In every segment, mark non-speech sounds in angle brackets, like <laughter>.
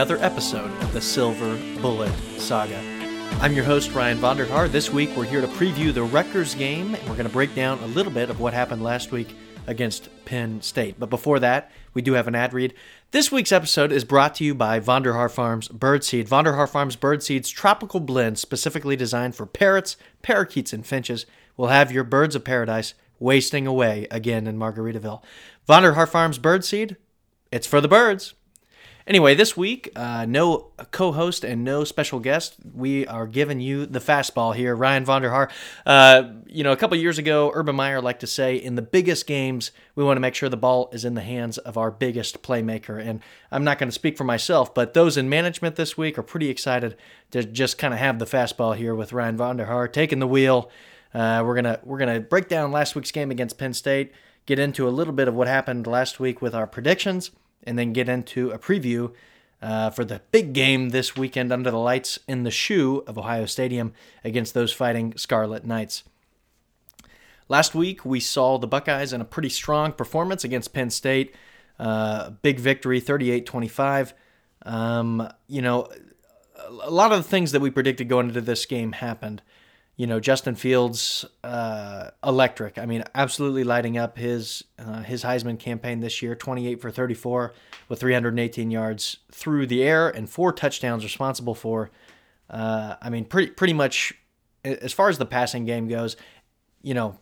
another episode of the Silver Bullet Saga. I'm your host, Ryan Vonderhaar. This week, we're here to preview the Rutgers game, and we're going to break down a little bit of what happened last week against Penn State. But before that, we do have an ad read. This week's episode is brought to you by Vonderhaar Farms Birdseed. Vonderhaar Farms Birdseed's tropical blend, specifically designed for parrots, parakeets, and finches, will have your birds of paradise wasting away again in Margaritaville. Vonderhaar Farms Birdseed, it's for the birds. Anyway, this week, uh, no co host and no special guest. We are giving you the fastball here, Ryan Vonderhaar. Uh, you know, a couple years ago, Urban Meyer liked to say, in the biggest games, we want to make sure the ball is in the hands of our biggest playmaker. And I'm not going to speak for myself, but those in management this week are pretty excited to just kind of have the fastball here with Ryan Vonderhaar taking the wheel. Uh, we're gonna we're gonna break down last week's game against Penn State, get into a little bit of what happened last week with our predictions and then get into a preview uh, for the big game this weekend under the lights in the shoe of Ohio Stadium against those fighting Scarlet Knights. Last week, we saw the Buckeyes in a pretty strong performance against Penn State. Uh, big victory, 38 25. Um, you know, a lot of the things that we predicted going into this game happened you know Justin Fields uh, electric. I mean, absolutely lighting up his uh, his Heisman campaign this year. 28 for 34 with 318 yards through the air and four touchdowns responsible for. Uh, I mean, pretty pretty much as far as the passing game goes, you know,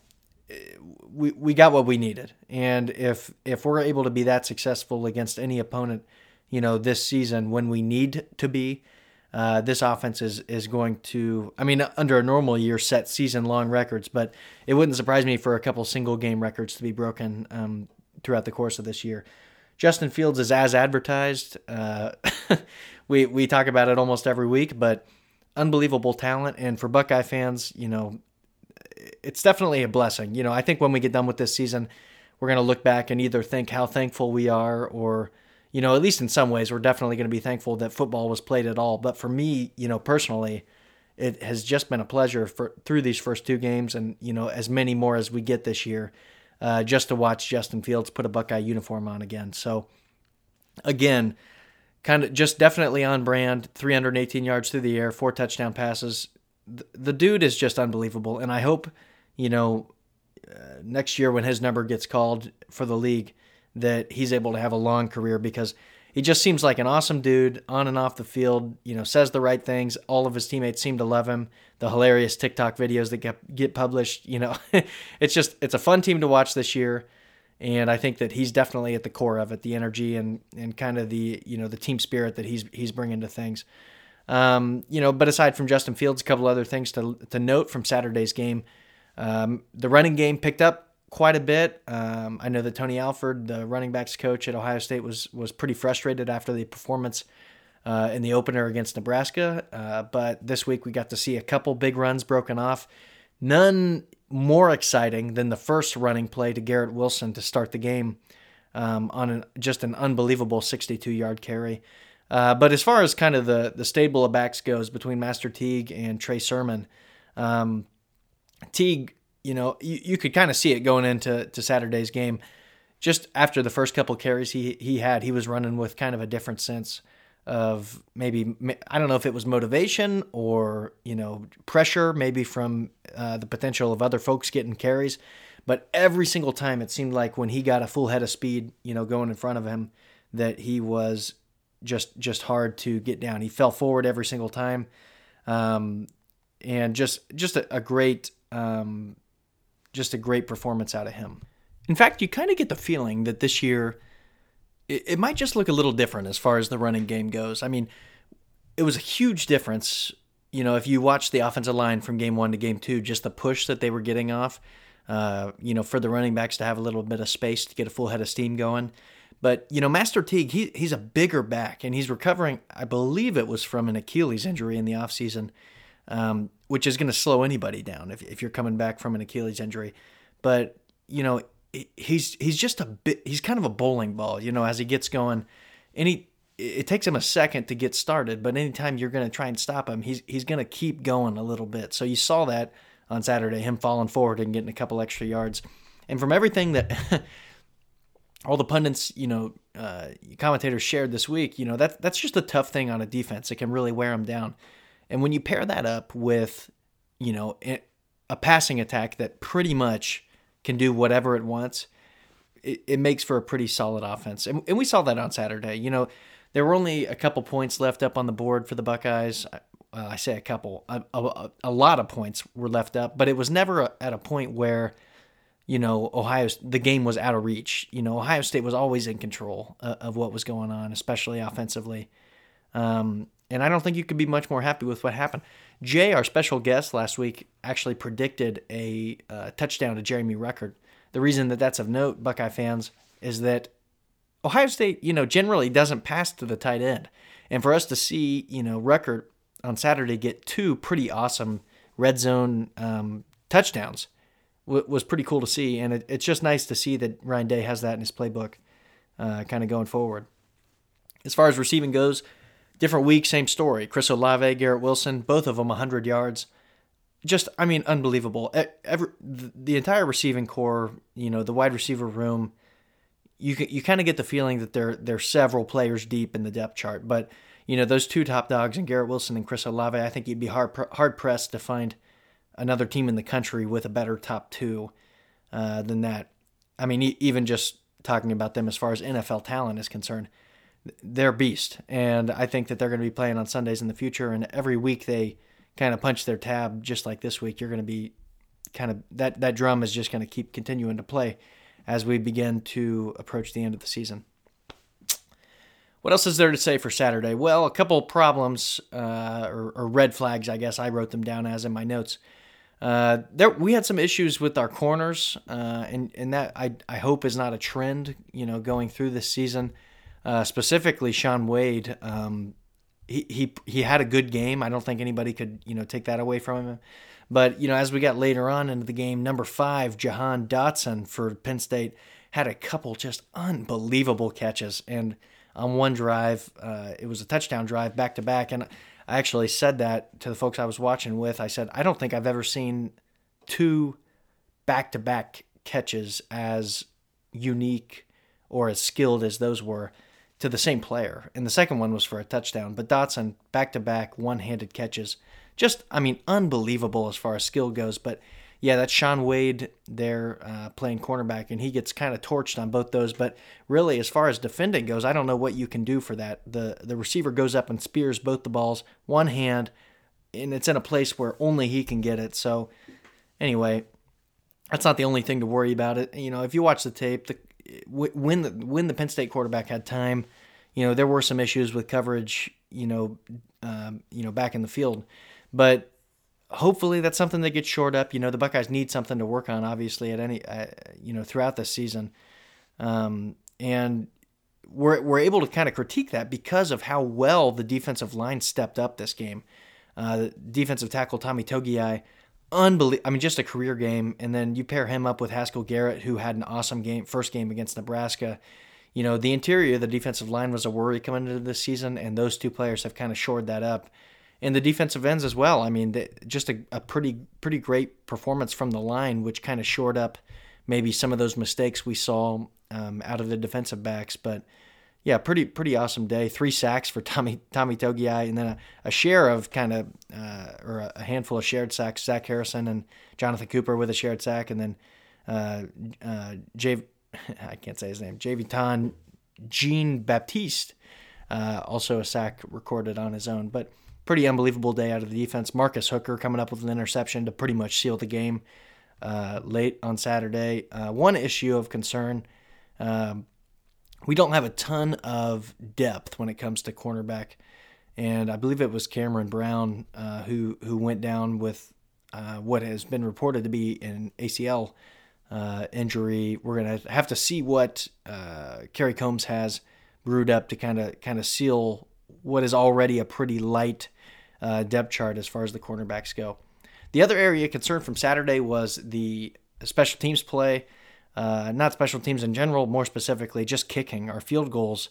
we we got what we needed. And if if we're able to be that successful against any opponent, you know, this season when we need to be uh, this offense is is going to, I mean, under a normal year, set season long records, but it wouldn't surprise me for a couple single game records to be broken um, throughout the course of this year. Justin Fields is as advertised. Uh, <laughs> we we talk about it almost every week, but unbelievable talent, and for Buckeye fans, you know, it's definitely a blessing. You know, I think when we get done with this season, we're going to look back and either think how thankful we are or you know, at least in some ways, we're definitely going to be thankful that football was played at all. But for me, you know, personally, it has just been a pleasure for through these first two games, and you know, as many more as we get this year, uh, just to watch Justin Fields put a Buckeye uniform on again. So, again, kind of just definitely on brand. 318 yards through the air, four touchdown passes. The, the dude is just unbelievable, and I hope, you know, uh, next year when his number gets called for the league that he's able to have a long career because he just seems like an awesome dude on and off the field. You know, says the right things. All of his teammates seem to love him. The hilarious TikTok videos that get get published. You know, <laughs> it's just it's a fun team to watch this year, and I think that he's definitely at the core of it. The energy and and kind of the you know the team spirit that he's he's bringing to things. Um, you know, but aside from Justin Fields, a couple other things to to note from Saturday's game. Um, the running game picked up quite a bit. Um, I know that Tony Alford, the running backs coach at Ohio State, was was pretty frustrated after the performance uh, in the opener against Nebraska. Uh, but this week we got to see a couple big runs broken off. None more exciting than the first running play to Garrett Wilson to start the game um, on an, just an unbelievable 62 yard carry. Uh, but as far as kind of the the stable of backs goes between Master Teague and Trey Sermon, um, Teague you know, you, you could kind of see it going into to Saturday's game. Just after the first couple carries he he had, he was running with kind of a different sense of maybe I don't know if it was motivation or you know pressure, maybe from uh, the potential of other folks getting carries. But every single time it seemed like when he got a full head of speed, you know, going in front of him, that he was just just hard to get down. He fell forward every single time, um, and just just a, a great um, just a great performance out of him. In fact, you kind of get the feeling that this year it, it might just look a little different as far as the running game goes. I mean, it was a huge difference. You know, if you watch the offensive line from game one to game two, just the push that they were getting off, uh, you know, for the running backs to have a little bit of space to get a full head of steam going. But, you know, Master Teague, he, he's a bigger back and he's recovering, I believe it was from an Achilles injury in the offseason um, which is going to slow anybody down if, if you're coming back from an Achilles injury. But you know, he's he's just a bit. He's kind of a bowling ball. You know, as he gets going, he it takes him a second to get started. But anytime you're going to try and stop him, he's he's going to keep going a little bit. So you saw that on Saturday, him falling forward and getting a couple extra yards. And from everything that <laughs> all the pundits, you know, uh, commentators shared this week, you know, that that's just a tough thing on a defense. It can really wear them down. And when you pair that up with, you know, a passing attack that pretty much can do whatever it wants, it, it makes for a pretty solid offense. And, and we saw that on Saturday. You know, there were only a couple points left up on the board for the Buckeyes. Well, I say a couple, a, a, a lot of points were left up, but it was never a, at a point where – you know, Ohio, the game was out of reach. You know, Ohio State was always in control uh, of what was going on, especially offensively. Um, and I don't think you could be much more happy with what happened. Jay, our special guest last week, actually predicted a uh, touchdown to Jeremy Ruckert. The reason that that's of note, Buckeye fans, is that Ohio State, you know, generally doesn't pass to the tight end. And for us to see, you know, Ruckert on Saturday get two pretty awesome red zone um, touchdowns was pretty cool to see, and it, it's just nice to see that Ryan Day has that in his playbook, uh, kind of going forward. As far as receiving goes, different week, same story. Chris Olave, Garrett Wilson, both of them 100 yards. Just, I mean, unbelievable. Every, the entire receiving core, you know, the wide receiver room, you you kind of get the feeling that there there's several players deep in the depth chart. But you know, those two top dogs, and Garrett Wilson and Chris Olave, I think you'd be hard hard pressed to find another team in the country with a better top two uh, than that. I mean, even just talking about them as far as NFL talent is concerned, they're beast, and I think that they're going to be playing on Sundays in the future. And every week they kind of punch their tab, just like this week. You're going to be kind of that that drum is just going to keep continuing to play as we begin to approach the end of the season. What else is there to say for Saturday? Well, a couple problems uh, or, or, red flags, I guess I wrote them down as in my notes. Uh, there we had some issues with our corners, uh, and and that I I hope is not a trend. You know, going through this season, uh, specifically Shaun Wade. Um, he, he he had a good game. I don't think anybody could you know take that away from him. But you know, as we got later on into the game, number five, Jahan Dotson for Penn State had a couple just unbelievable catches, and on one drive, uh, it was a touchdown drive back to back, and I actually said that to the folks I was watching with. I said, I don't think I've ever seen two back to back catches as unique or as skilled as those were to the same player. And the second one was for a touchdown. But Dotson, back to back, one handed catches. Just, I mean, unbelievable as far as skill goes. But yeah, that's Shaun Wade there uh, playing cornerback, and he gets kind of torched on both those. But really, as far as defending goes, I don't know what you can do for that. the The receiver goes up and spears both the balls, one hand, and it's in a place where only he can get it. So, anyway, that's not the only thing to worry about. It you know, if you watch the tape, the when the when the Penn State quarterback had time, you know there were some issues with coverage. You know, um, you know back in the field, but hopefully that's something that gets shored up. You know, the Buckeyes need something to work on, obviously, at any, uh, you know, throughout the season. Um, and we're, we're able to kind of critique that because of how well the defensive line stepped up this game. Uh, defensive tackle Tommy Togiai, unbelievable. I mean, just a career game. And then you pair him up with Haskell Garrett, who had an awesome game, first game against Nebraska. You know, the interior, the defensive line was a worry coming into this season, and those two players have kind of shored that up and the defensive ends as well. I mean, just a, a pretty pretty great performance from the line, which kind of shored up maybe some of those mistakes we saw um, out of the defensive backs. But yeah, pretty pretty awesome day. Three sacks for <laughs> Tommy Tommy Togiai, and then a, a share of kind of uh, or a handful of shared sacks. Zach Harrison and Jonathan Cooper with a shared sack, and then uh, uh, J. <laughs> I can't say his name. Javiton Jean Baptiste, uh, also a sack recorded on his own, but pretty unbelievable day out of the defense. Marcus Hooker coming up with an interception to pretty much seal the game uh, late on Saturday. Uh, one issue of concern um, we don't have a ton of depth when it comes to cornerback. And I believe it was Cameron Brown uh, who who went down with uh, what has been reported to be an ACL uh, injury. We're gonna have to see what uh, Kerry Coombs has brewed up to kind of kind of seal what is already a pretty light uh, depth chart as far as the cornerbacks go. The other area concern from Saturday was the special teams play, uh, not special teams in general, more specifically, just kicking our field goals.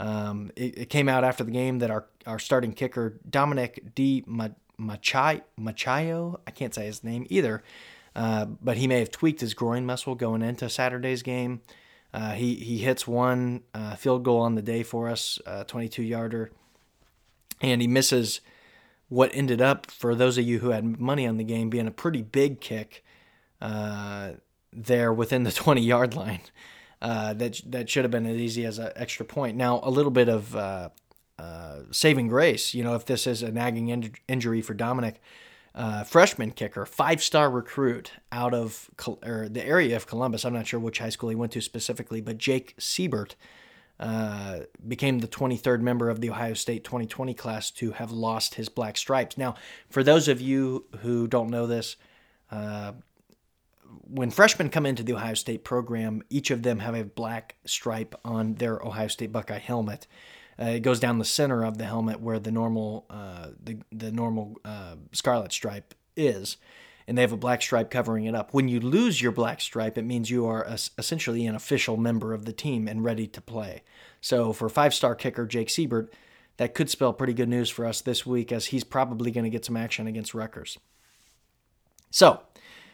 Um, it, it, came out after the game that our, our starting kicker, Dominic D. Machayo, I can't say his name either, uh, but he may have tweaked his groin muscle going into Saturday's game. Uh, he he hits one uh, field goal on the day for us, 22 yarder, and he misses what ended up for those of you who had money on the game being a pretty big kick uh, there within the <laughs> 20 yard line. Uh, that that should have been as easy as an extra point. Now a little bit of uh, uh saving grace, you know, if this is a nagging in- injury for Dominic, uh, freshman kicker, five star recruit out of or the area of Columbus. I'm not sure which high school he went to specifically, but Jake Seibert uh, became the 23rd member of the Ohio State 2020 class to have lost his black stripes. Now, for those of you who don't know this, uh, when freshmen come into the Ohio State program, each of them have a black stripe on their Ohio State Buckeye helmet. Uh, it goes down the center of the helmet where the normal uh, the the normal uh, scarlet stripe is and they have a black stripe covering it up. When you lose your black stripe, it means you are essentially an official member of the team and ready to play. So for five star kicker Jake Seibert, that could spell pretty good news for us this week as he's probably going to get some action against Rutgers. So,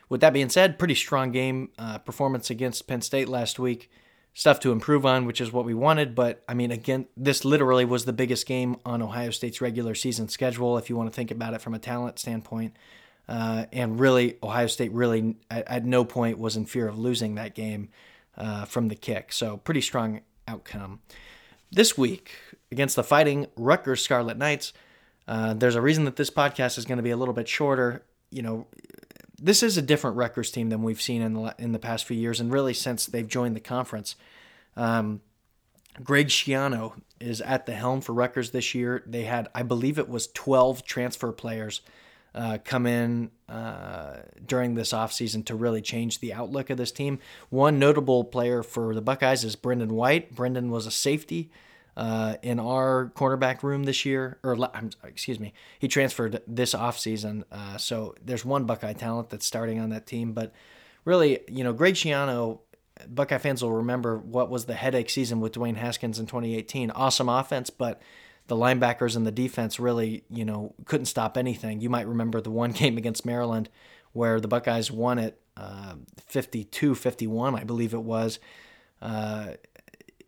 with that being said, pretty strong game uh, performance against Penn State last week. Stuff to improve on, which is what we wanted. But I mean, again, this literally was the biggest game on Ohio State's regular season schedule, if you want to think about it from a talent standpoint. Uh, and really, Ohio State really at, at, no point was in fear of losing that game uh, from the kick. So, pretty strong outcome. This week, against the Fighting Rutgers Scarlet Knights, uh, there's a reason that this podcast is going to be a little bit shorter. You know, this is a different Rutgers team than we've seen in the in the past few years, and really since they've joined the conference. Um, Greg Schiano is at the helm for Rutgers this year. They had, I believe, it was 12 transfer players uh, come in uh, during this offseason to really change the outlook of this team. One notable player for the Buckeyes is Brendan White. Brendan was a safety uh, in our cornerback room this year, or excuse me, he transferred this offseason. Uh, so there's one Buckeye talent that's starting on that team. But really, you know, Greg Schiano, Buckeye fans will remember what was the headache season with Dwayne Haskins in 2018. Awesome offense, but the linebackers and the defense really, you know, couldn't stop anything. You might remember the one <laughs> game against Maryland where the Buckeyes won it uh, 52 51, I believe it was, uh,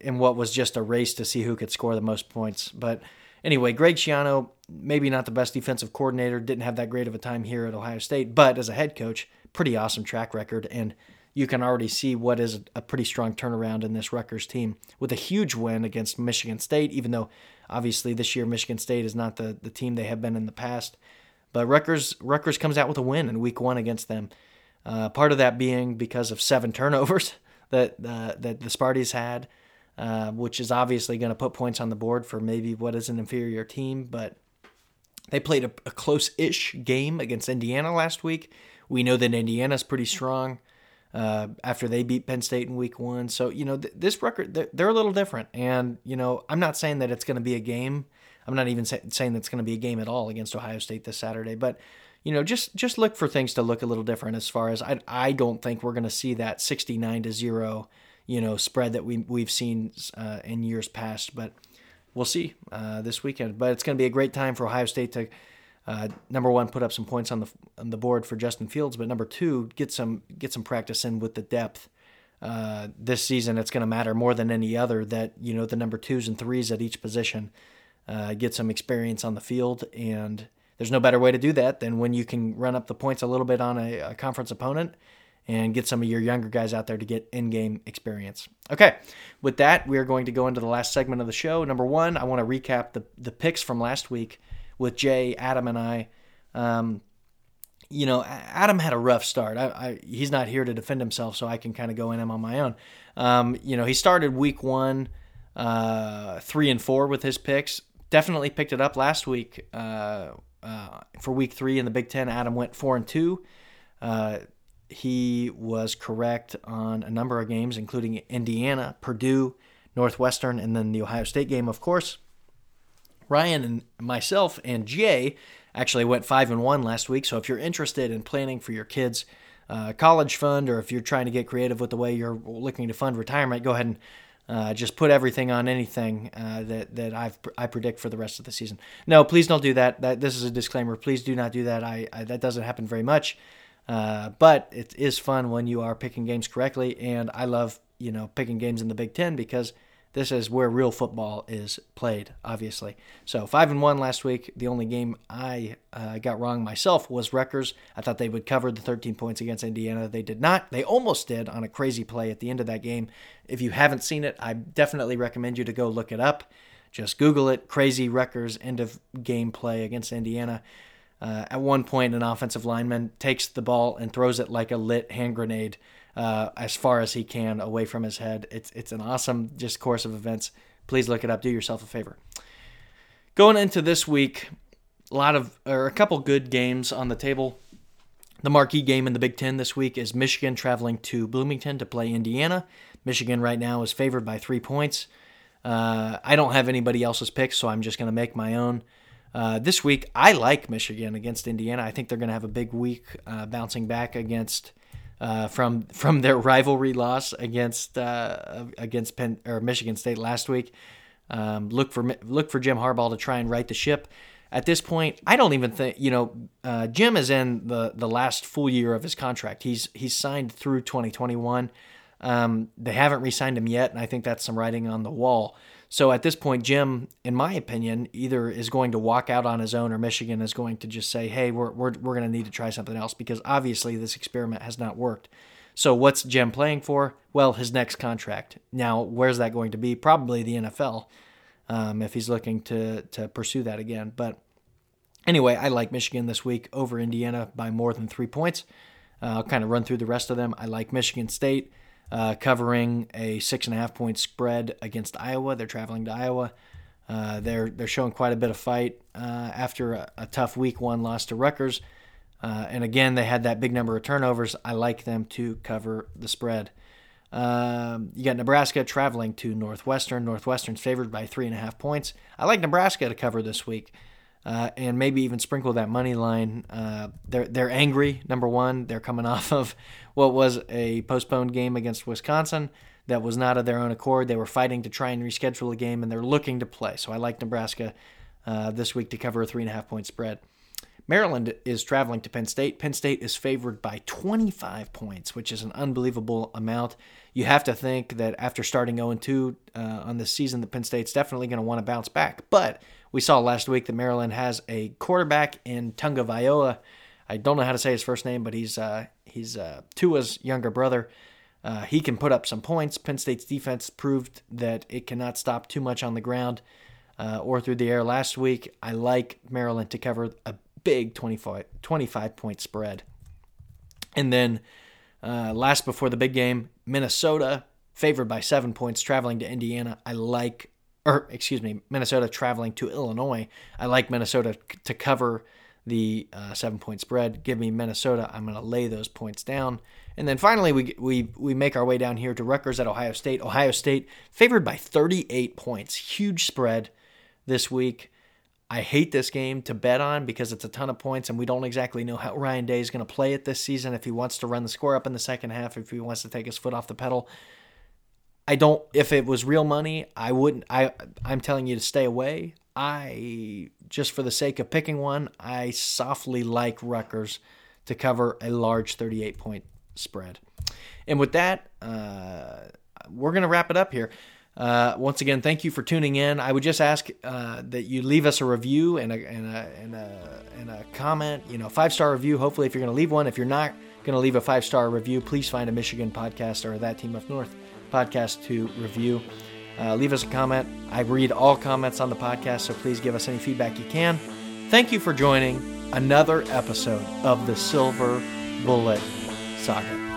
in what was just a race to see who could score the most points. But anyway, Greg Schiano, maybe not the best defensive coordinator, didn't have that great of a time here at Ohio State, but as a head coach, pretty awesome track record. And you can already see what is a pretty strong turnaround in this Rutgers team with a huge win against Michigan State, even though Obviously, this year Michigan State is not the, the team they have been in the past. But Rutgers Rutgers comes out with a win in Week One against them. Uh, part of that being because of seven turnovers <laughs> that uh, that the Sparties had, uh, which is obviously going to put points on the board for maybe what is an inferior team. But they played a, a close-ish game against Indiana last week. We know that Indiana's pretty strong uh, after they beat Penn State in week one. So, you know, th- this record, they're, they're, a little different. And, you know, I'm not saying that it's going to be a game. I'm not even say- saying that it's going to be a game at all against Ohio State this Saturday. But, you know, just just look for things to look a little different as far as I, I don't think we're going to see that 69 to 0, you know, spread that we, we've seen uh, in years past. But we'll see uh, this weekend. But it's going to be a great time for Ohio State to uh, number one, put up some points on the on the board for Justin Fields, but number two, get some get some practice in with the depth. Uh, this season, it's going to matter more than any other that you know the number twos and threes at each position uh, get some experience on the field, and there's no better way to do that than when you can run up the points a little bit on a, a conference opponent and get some of your younger guys out there to get in-game experience. Okay, with that, we are going to go into the last segment of the show. Number one, I want to recap the the picks from last week with Jay, Adam, and I. Um, you know, Adam had a rough start. I, I, he's not here to defend himself, so I can kind of go in him on my own. Um, you know, he started week one, uh, three and four with his picks. Definitely picked it up last week uh, uh, for week three in the Big Ten. Adam went four and two. He was correct on a number of games, including Indiana, Purdue, Northwestern, and then the Ohio State game, of course. Ryan and myself and Jay actually went five and one last week. So if you're interested in planning for your kids' uh, college fund, or if you're trying to get creative with the way you're looking to fund retirement, go ahead and uh, just put everything on anything uh, that that I've, I predict for the rest of the season. No, please don't do that. That this is a disclaimer. Please do not do that. I, I that doesn't happen very much, uh, but it is fun when you are picking games correctly, and I love you know, picking games in the Big Ten because this is where real football is played, obviously. So five and one last week. The only game I uh, got wrong myself was Rutgers. I thought they would cover the 13 points against Indiana. They did not. They almost did on a crazy play at the end of that game. If you haven't seen it, I definitely recommend you to go look it up. Just Google it. Crazy Rutgers end of game play against Indiana. Uh, at one point, an offensive lineman takes the ball and throws it like a lit hand grenade uh, as far as he can away from his head. It's it's an awesome just course of events. Please look it up. Do yourself a favor. Going into this week, a lot of or a couple good games on the table. The marquee game in the Big Ten this week is Michigan traveling to Bloomington to play Indiana. Michigan right now is favored by three points. Uh, I don't have anybody else's picks, so I'm just going to make my own. Uh, this week, I like Michigan against Indiana. I think they're going to have a big week uh, bouncing back against uh, from from their rivalry loss against uh, against Penn or Michigan State last week. Um, look for look for Jim Harbaugh to try and right the ship. At this point, I don't even think you know uh, Jim is in the the last full year of his contract. He's he's signed through 2021. Um, they haven't re-signed him yet, and I think that's some writing on the wall. So at this point, Jim, in my opinion, either is going to walk out on his own or Michigan is going to just say, hey, we're, we're, we're going to need to try something else because obviously this experiment has not worked. So what's Jim playing for? Well, his next contract. Now, where's that going to be? Probably the NFL um, if he's looking to, to pursue that again. But anyway, I like Michigan this week over Indiana by more than three points. Uh, I'll kind of run through the rest of them. I like Michigan State uh, covering a six and a half point spread against Iowa. They're traveling to Iowa. Uh, they're they're showing quite a bit of fight uh, after a, a, tough week one loss to Rutgers, uh, and again they had that big number of turnovers. I like them to cover the spread. Um, you got Nebraska traveling to Northwestern. Northwestern's favored by three and a half points. I like Nebraska to cover this week uh, and maybe even sprinkle that money line. Uh, they're they're angry. Number one, they're coming <laughs> off of what was a postponed game against Wisconsin that was not of their own accord. They were fighting to try and reschedule a game, and they're looking to play. So I like Nebraska uh, this week to cover a three and a half point spread. Maryland is traveling to Penn State. Penn State is favored by 25 points, which is an unbelievable amount. You have to think that after starting 0 2 uh, on this season, that Penn State's definitely going to want to bounce back. But we saw last week that Maryland has a quarterback in Tagovailoa. I don't know how to say his first name, but he's uh, he's uh, Tua's younger brother. Uh, he can put up some points. Penn State's defense proved that it cannot stop too much on the ground uh, or through the air last week. I like Maryland to cover a big 25, 25 point spread. And then uh, last before the big game, Minnesota favored by seven points traveling to Indiana. I like or excuse me, Minnesota traveling to Illinois. I like Minnesota to cover the uh, seven point spread. Give me Minnesota. I'm going to lay those points down. And then finally, we, we, we make our way down here to Rutgers at Ohio State. Ohio State favored by 38 points. Huge spread this week. I hate this game to bet on because it's a ton of points, and we don't exactly know how Ryan Day is going to play it this season. If he wants to run the score up in the second half, if he wants to take his foot off the pedal, I don't. If it was real money, I wouldn't. I I'm telling you to stay away. I just for the sake of picking one, I softly like Rutgers to cover a large 38 point spread. And with that, uh, we're gonna wrap it up here. Uh, once again, thank you for tuning in. I would just ask uh, that you leave us a review and a, and a, and a, and a comment, you know, five star review. Hopefully, if you're going to leave one, if you're not going to leave a five star review, please find a Michigan podcast or that team up north podcast to review. Uh, leave us a comment. I read all comments on the podcast, so please give us any feedback you can. Thank you for joining another episode of the Silver Bullet Saga.